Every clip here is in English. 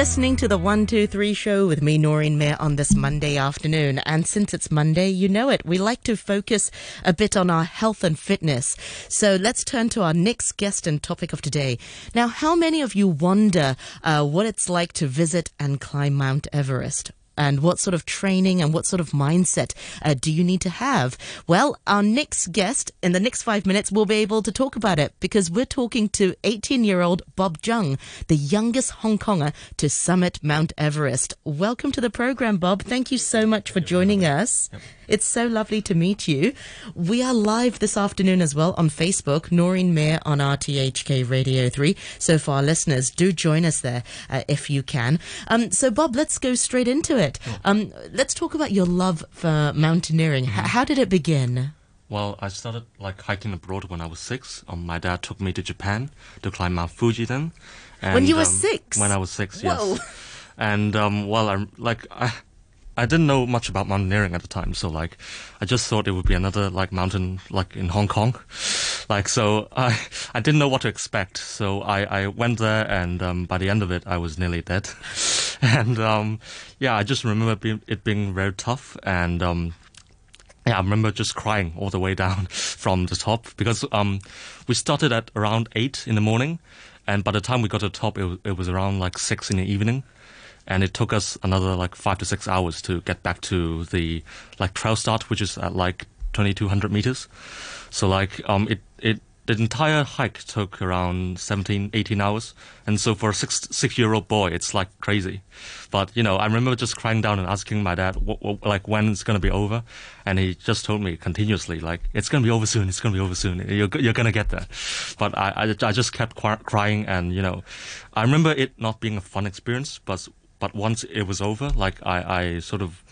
listening to the 123 show with me, Noreen Mayer, on this Monday afternoon. And since it's Monday, you know it. We like to focus a bit on our health and fitness. So let's turn to our next guest and topic of today. Now, how many of you wonder uh, what it's like to visit and climb Mount Everest? And what sort of training and what sort of mindset uh, do you need to have? Well, our next guest in the next five minutes will be able to talk about it because we're talking to 18 year old Bob Jung, the youngest Hong Konger to summit Mount Everest. Welcome to the program, Bob. Thank you so much for joining us. Yep. It's so lovely to meet you. We are live this afternoon as well on Facebook, Noreen Mayer on RTHK Radio 3. So for our listeners, do join us there uh, if you can. Um, so, Bob, let's go straight into it. Um, let's talk about your love for mountaineering. Mm-hmm. H- how did it begin? Well, I started like hiking abroad when I was six. Um, my dad took me to Japan to climb Mount Fuji then. And, when you were um, six? When I was six, Whoa. yes. And um, well, I'm like I, I didn't know much about mountaineering at the time, so like I just thought it would be another like mountain like in Hong Kong, like so I I didn't know what to expect. So I I went there, and um, by the end of it, I was nearly dead, and um, yeah, I just remember being, it being very tough, and um, yeah, I remember just crying all the way down from the top because um, we started at around eight in the morning, and by the time we got to the top, it, it was around like six in the evening and it took us another like five to six hours to get back to the like trail start, which is at like 2200 meters. So like um it it the entire hike took around 17 18 hours. And so for a six six year old boy it's like crazy. But you know i remember just crying down and asking my dad what, what, like when it's to be over. And he just told me continuously like it's to be over soon. It's to be over soon. You're, you're to get there. But I, I, I just kept crying and you know i remember it not being a fun experience but but once it was over, like I, I sort of,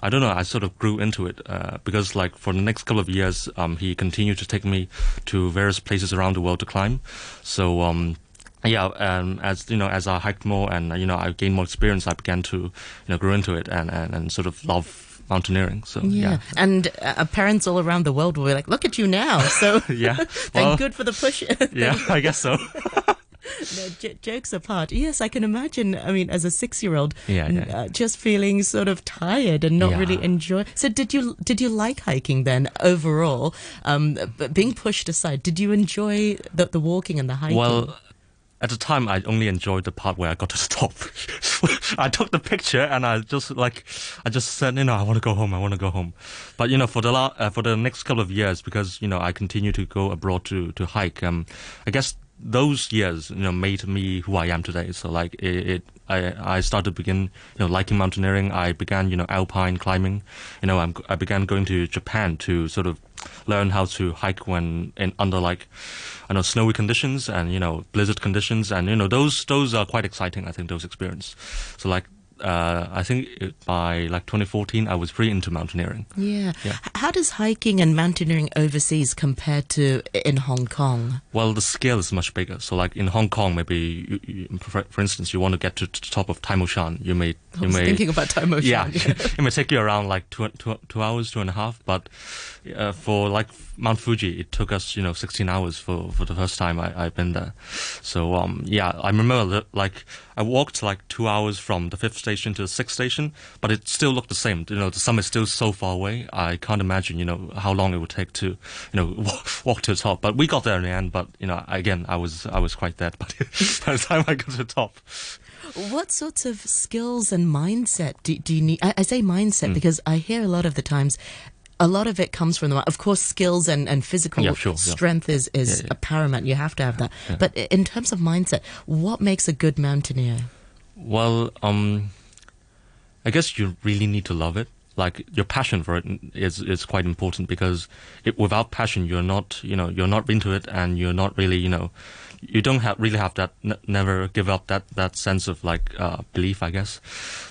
I don't know, I sort of grew into it uh, because like for the next couple of years, um, he continued to take me to various places around the world to climb. So um, yeah, um, as you know, as I hiked more and you know I gained more experience, I began to you know grow into it and, and, and sort of love mountaineering. So yeah, yeah. and uh, parents all around the world were like, "Look at you now!" So yeah, thank well, good for the push. yeah, I guess so. No, j- jokes apart, yes, I can imagine. I mean, as a six-year-old, yeah, yeah. Uh, just feeling sort of tired and not yeah. really enjoy. So, did you did you like hiking then overall? Um, being pushed aside, did you enjoy the, the walking and the hiking? Well, at the time, I only enjoyed the part where I got to stop. I took the picture and I just like, I just said, you know, I want to go home. I want to go home. But you know, for the la- uh, for the next couple of years, because you know, I continue to go abroad to to hike. Um, I guess those years, you know, made me who I am today. So like it, it I I started begin you know liking mountaineering. I began you know alpine climbing. You know, I'm, I began going to Japan to sort of learn how to hike when in under like I know snowy conditions and you know blizzard conditions and you know those those are quite exciting. I think those experiences. So like uh, I think it, by like 2014, I was pretty into mountaineering. Yeah. yeah. How does hiking and mountaineering overseas compare to in Hong Kong? Well, the scale is much bigger. So, like in Hong Kong, maybe you, you, for, for, instance, you want to get to, the top of Tai Mo Shan, you may you may thinking about Tai Mo Shan. Yeah, it may take you around like two, two, two hours, two and a half. But uh, for like Mount Fuji, it took us you know 16 hours for, for the first time I, I've been there. So um, yeah, I remember that, like I walked like two hours from the fifth station to the sixth station, but it still looked the same. You know, the summit is still so far away. I can't imagine you know how long it would take to you know walk, walk to the top. But we got there in the end. But you know, again, I was I was quite dead. By the time I got to the top. What sorts of skills and mindset do, do you need? I, I say mindset mm. because I hear a lot of the times a lot of it comes from the of course skills and, and physical yeah, sure, strength yeah. is is yeah, paramount you have to have that but in terms of mindset what makes a good mountaineer well um i guess you really need to love it. Like your passion for it is is quite important because it, without passion you're not you know you're not into it and you're not really you know you don't have really have that n- never give up that that sense of like uh, belief I guess.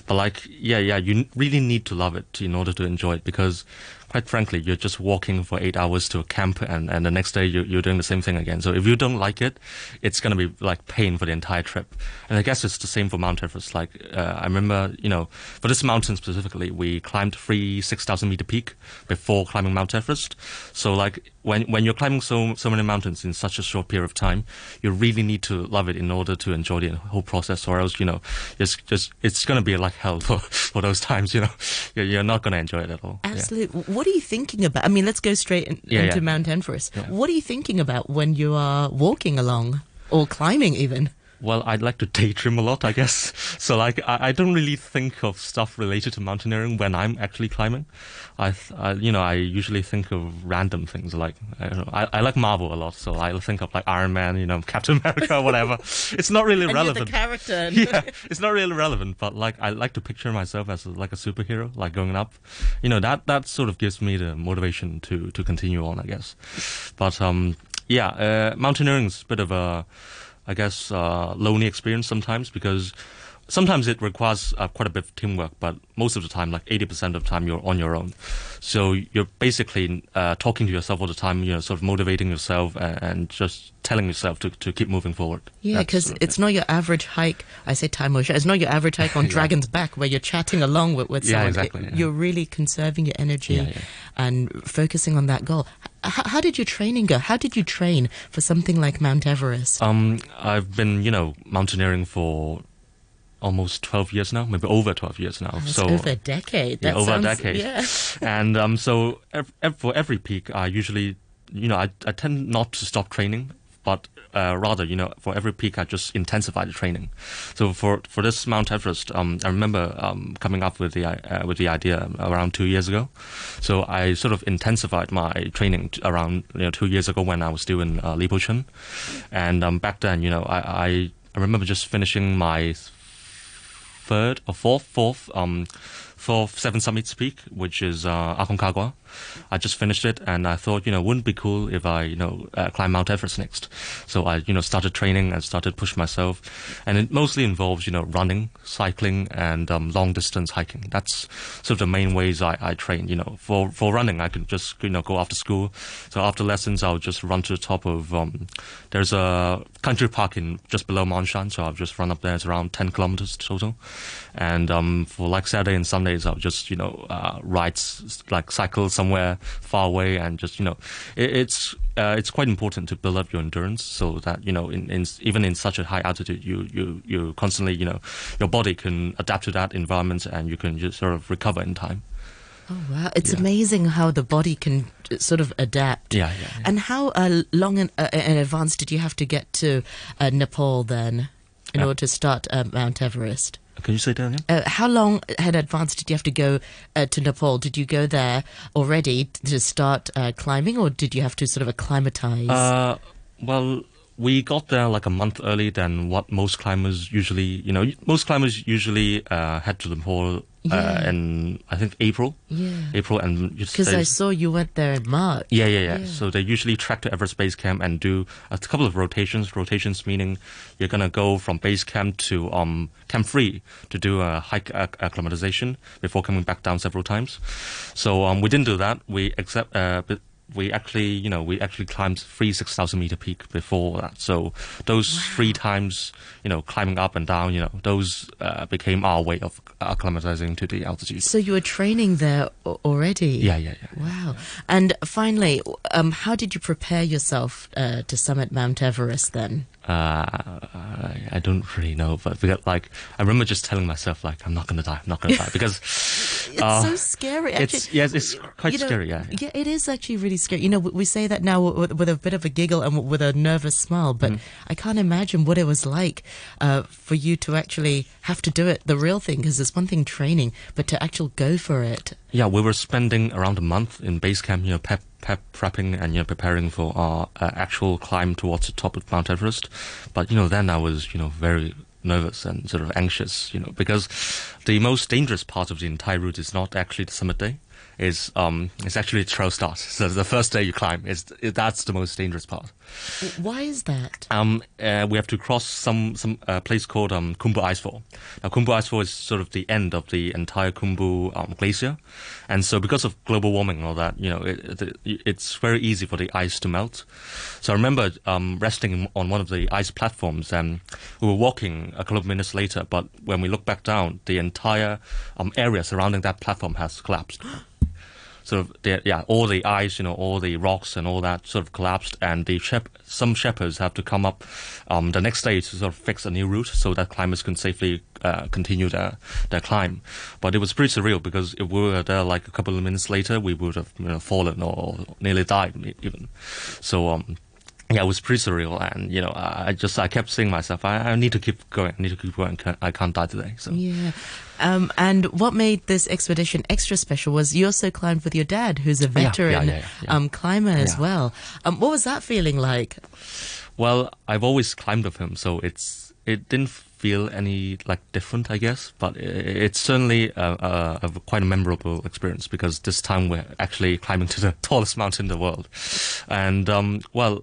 But like yeah yeah you really need to love it in order to enjoy it because quite frankly, you're just walking for eight hours to a camp, and, and the next day you're, you're doing the same thing again. So if you don't like it, it's going to be like pain for the entire trip. And I guess it's the same for Mount Everest. Like uh, I remember, you know, for this mountain specifically, we climbed three six thousand meter peak before climbing Mount Everest. So like when when you're climbing so so many mountains in such a short period of time, you really need to love it in order to enjoy the whole process, or else you know, it's just it's gonna be like hell for, for those times. You know, you're, you're not gonna enjoy it at all. Yeah. Absolutely. What are you thinking about? I mean, let's go straight in, Yeah, into yeah. Mount Everest. Yeah. What are you thinking about when you are walking along or climbing even? Well, I'd like to daydream a lot, I guess. So, like, I, I don't really think of stuff related to mountaineering when I'm actually climbing. I, th- I you know, I usually think of random things. Like, I, don't know, I, I like Marvel a lot, so I think of like Iron Man, you know, Captain America, whatever. it's not really relevant. character. yeah, it's not really relevant, but like I like to picture myself as like a superhero, like going up. You know that that sort of gives me the motivation to to continue on, I guess. But um, yeah, uh, mountaineering is a bit of a, I guess, uh, lonely experience sometimes because sometimes it requires uh, quite a bit of teamwork, but most of the time, like 80% of the time, you're on your own. So you're basically uh, talking to yourself all the time, you know, sort of motivating yourself and, and just telling yourself to, to keep moving forward. Yeah, because sort of it's not your average hike. I say time motion. It's not your average hike on Yeah. Dragon's Back where you're chatting along with, with Yeah, someone. exactly, It- yeah. You're really conserving your energy and focusing on that goal. H- how did your training go? How did you train for something like Mount Everest? Um, I've been, you know, mountaineering for almost 12 years now, maybe over 12 years now. That's so over a decade. yeah, That over a decade. Yeah. and um, so ev- ev- for every peak, I usually, you know, I, I tend not to stop training, but uh, rather, you know, for every peak, I just intensify the training. So for for this Mount Everest, um, I remember um, coming up with the uh, with the idea around two years ago. So I sort of intensified my training around you know two years ago when I was still in uh, and um, back then, you know, I, I I remember just finishing my third or fourth, fourth, um, fourth Seven Summits peak, which is uh, Aconcagua. I just finished it, and I thought, you know, wouldn't be cool if I, you know, uh, climb Mount Everest next. So I, you know, started training and started pushing myself, and it mostly involves, you know, running, cycling, and um, long distance hiking. That's sort of the main ways I, I train. You know, for for running, I can just, you know, go after school. So after lessons, I'll just run to the top of. Um, there's a country park in just below Ma On Shan, so I'll just run up there. It's around 10 kilometers total. And um, for like Saturday and Sundays, I'll just, you know, uh, ride, like cycle somewhere far away and just, you know, it, it's uh, it's quite important to build up your endurance so that, you know, in, in even in such a high altitude, you, you, you constantly, you know, your body can adapt to that environment and you can just sort of recover in time. Oh wow! It's Yeah. amazing how the body can sort of adapt. Yeah, yeah, yeah. And how uh, long in, uh, in advance did you have to get to uh, Nepal then, in Uh, order to start uh, Mount Everest? Can you say that again? Uh, how long in advance did you have to go uh, to Nepal? Did you go there already to start uh, climbing, or did you have to sort of acclimatize? Uh, well, we got there like a month early than what most climbers usually, you know, most climbers usually uh, head to Nepal uh, Yeah. in, I think, April. yeah, April and because I saw you went there in March. yeah, yeah, yeah, Yeah. So they usually trek to Everest Base Camp and do a couple of rotations. Rotations meaning you're gonna go from base camp to um, Camp Three to do a hike acc- acclimatization before coming back down several times. So um, we didn't do that. We accept. Uh, we actually, you know, we actually climbed three six thousand meter peak before that. So those three times, you know, climbing up and down, you know, those uh, became our way of acclimatizing to the altitude. So you were training there already. Yeah, yeah, yeah. Wow. And finally, um, how did you prepare yourself uh, to summit Mount Everest then? Uh, I, I don't really know, but because, like I remember just telling myself like I'm not gonna die, I'm not gonna die because It's uh, so scary. Actually, it's yes, it's quite you know, scary. Yeah, Yeah, it is actually really scary. You know, we we say that now with, with a bit of a giggle and with a nervous smile, but Mm-hmm. I can't imagine what it was like uh, for you to actually have to do it, the real thing, because there's one thing training, but to actually go for it. yeah. We were spending around a month in base camp, you know, pep, pep prepping and you know preparing for our uh, actual climb towards the top of Mount Everest. But you know, then I was you know very nervous and sort of anxious, you know, because the most dangerous part of the entire route is not actually the summit day. Is um, it's actually trail start. So the first day you climb is that's the most dangerous part. Why is that? Um, uh, we have to cross some some uh, place called um, Khumbu Icefall. Now, Khumbu Icefall is sort of the end of the entire Khumbu um, glacier, and so because of global warming and all that, you know, it, it, it's very easy for the ice to melt. So I remember um, resting on one of the ice platforms, and we were walking a couple of minutes later. But when we look back down, the entire um, area surrounding that platform has collapsed. Sort of the, yeah all the ice you know all the rocks and all that sort of collapsed and the shep- some Sherpas have to come up um, the next day to sort of fix a new route so that climbers can safely uh, continue their their climb. But it was pretty surreal because if we were there like a couple of minutes later we would have you know fallen or nearly died even. So um yeah, it was pretty surreal, and you know, I just I kept saying to myself, I, I need to keep going, I need to keep going, I can't die today. So Yeah. Um, and what made this expedition extra special was you also climbed with your dad, who's a yeah, veteran yeah, yeah. Um, climber as Yeah. well. Um, what was that feeling like? Well, I've always climbed with him, so it's it didn't feel any like different, I guess. But it's certainly a, a, a quite a memorable experience because this time we're actually climbing to the tallest mountain in the world, and um, well.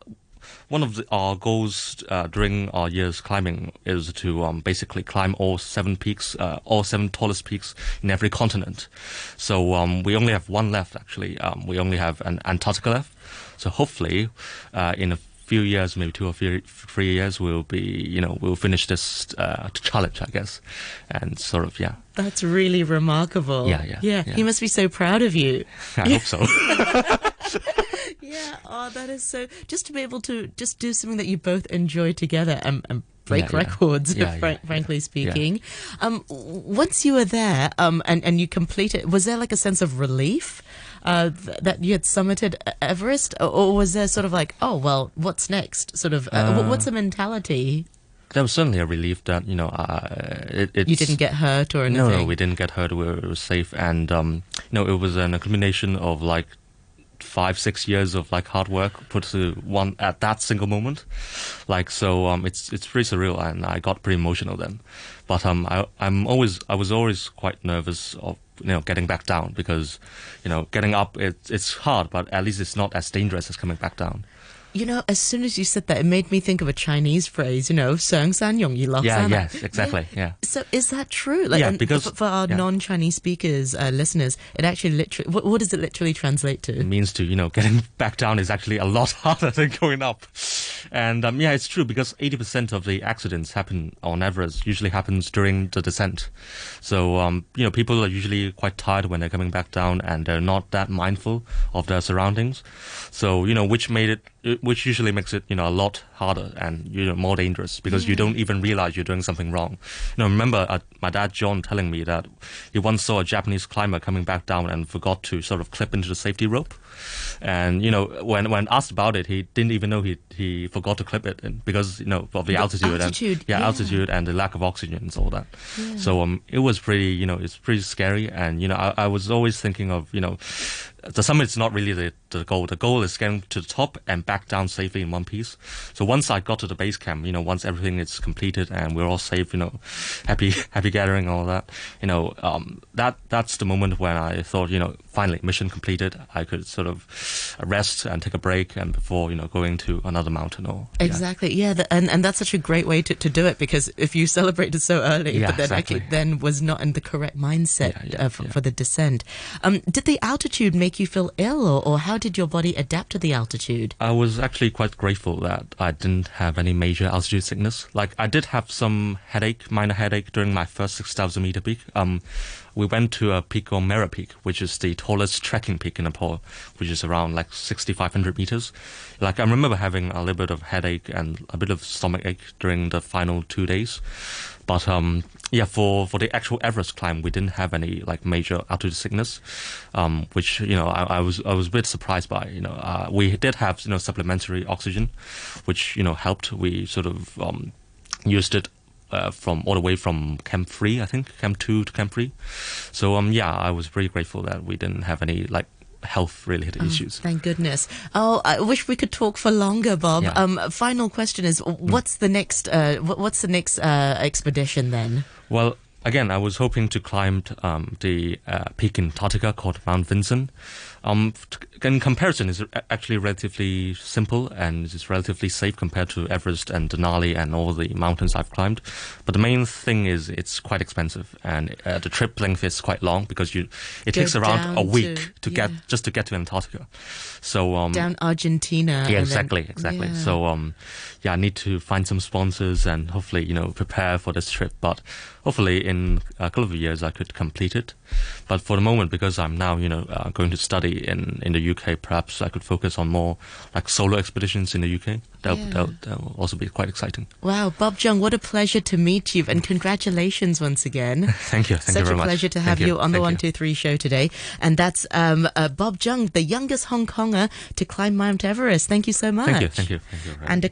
One of the, our goals uh, during our years climbing is to um, basically climb all seven peaks, uh, all seven tallest peaks in every continent. So um, we only have one left, actually. Um, we only have an Antarctica left. So hopefully, uh, in a few years, maybe two or three, three years, we'll be, you know, we'll finish this uh, challenge, I guess, and sort of, yeah, That's really remarkable. Yeah, yeah, yeah. yeah. He must be so proud of you. I hope so. Yeah. Oh, that is so. Just to be able to just do something that you both enjoy together and, and break Yeah, records, Yeah, yeah, frankly yeah. speaking. Um, once you were there, um, and and you completed, was there like a sense of relief? Uh, th- that you had summited Everest, or, or was there sort of like, oh well, what's next? Sort of, uh, wh- what's the mentality? there was certainly a relief that you know uh, it, it's, You didn't get hurt or anything. No, no, we didn't get hurt. We were, we were safe, and um, you know, it was an accumulation of like five, six years of like hard work put to one at that single moment. Like so, um, it's it's pretty surreal, and I got pretty emotional then. But um, I, I'm always I was always quite nervous of you know getting back down because you know getting up it, it's hard, but at least it's not as dangerous as coming back down. You know, as soon as you said that, it made me think of a Chinese phrase. You know, 上山容易落 Yeah, 山难 yes, exactly, yeah. So is that true? Like, Yeah, and because- for, for our yeah. non-Chinese speakers, uh, listeners, it actually literally, what, what does it literally translate to? it means to you know getting back down is actually a lot harder than going up and um, yeah it's true because 80% of the accidents happen on Everest usually happens during the descent so um, you know people are usually quite tired when they're coming back down and they're not that mindful of their surroundings so you know which made it it- which usually makes it you know a lot harder and you know more dangerous because you don't even realize you're doing something wrong. You know remember uh, my dad John telling me that he once saw a Japanese climber coming back down and forgot to sort of clip into the safety rope. And you know when when asked about it he didn't even know he he forgot to clip it because you know of the, The altitude, altitude, and yeah, yeah. altitude and the lack of oxygen and all that. So um it was pretty you know it's pretty scary and you know I, I was always thinking of you know the summit is not really the, the goal. The goal is getting to the top and back down safely in one piece. So once I got to the base camp, you know, once everything is completed and we're all safe, you know, happy, happy gathering, all that, you know, um, that that's the moment when I thought, you know, finally mission completed. I could sort of rest and take a break, and before you know going to another mountain or yeah. Exactly. Yeah, the, and and that's such a great way to, to do it because if you celebrated so early, Yeah, but then exactly. actually then was not in the correct mindset Yeah, uh, for, for the descent. Um, did the altitude make you feel ill, or, or how did your body adapt to the altitude? I was actually quite grateful that I didn't have any major altitude sickness. Like I did have some headache, minor headache during my first 6,000 meter peak. Um, we went to a peak called Mera Peak, which is the tallest trekking peak in Nepal, which is around like 6,500 meters. Like I remember having a little bit of headache and a bit of stomach ache during the final two days. But um, yeah, for, for the actual Everest climb, we didn't have any like major altitude sickness, um, which you know I, I was I was a bit surprised by. You know, uh, we did have you know supplementary oxygen, which you know helped. We sort of um, used it uh, from all the way from Camp Three, I think Camp Two to Camp Three. So um, yeah, I was pretty grateful that we didn't have any like health related issues. Thank goodness. Oh, I wish we could talk for longer, Bob. Yeah. Um, final question is, what's the next? Uh, what's the next uh, expedition then? Well, again, I was hoping to climb um, the uh, peak in Antarctica called Mount Vinson. Um, in comparison, it's actually relatively simple and it's relatively safe compared to Everest and Denali and all the mountains I've climbed. But the main thing is it's quite expensive and uh, the trip length is quite long because you it Go takes around a week to- to, get just to get to Antarctica. So um, Down Argentina. yeah, then- exactly, exactly. yeah. So, um, yeah, I need to find some sponsors and hopefully, you know, prepare for this trip. But hopefully, in a couple of years I could complete it. But for the moment, because I'm now you know uh, going to study in in the UK, perhaps I could focus on more like solo expeditions in the UK. That Yeah. that that will also be quite exciting. Wow, Bob Jung, what a pleasure to meet you, and congratulations once again. Thank you. Thank Such you very a much. pleasure to have you. on the One Two Three show today, and that's um, uh, Bob Jung, the youngest Hong Konger to climb Mount Everest. Thank you so much. Thank you. Thank you. Thank you. very And a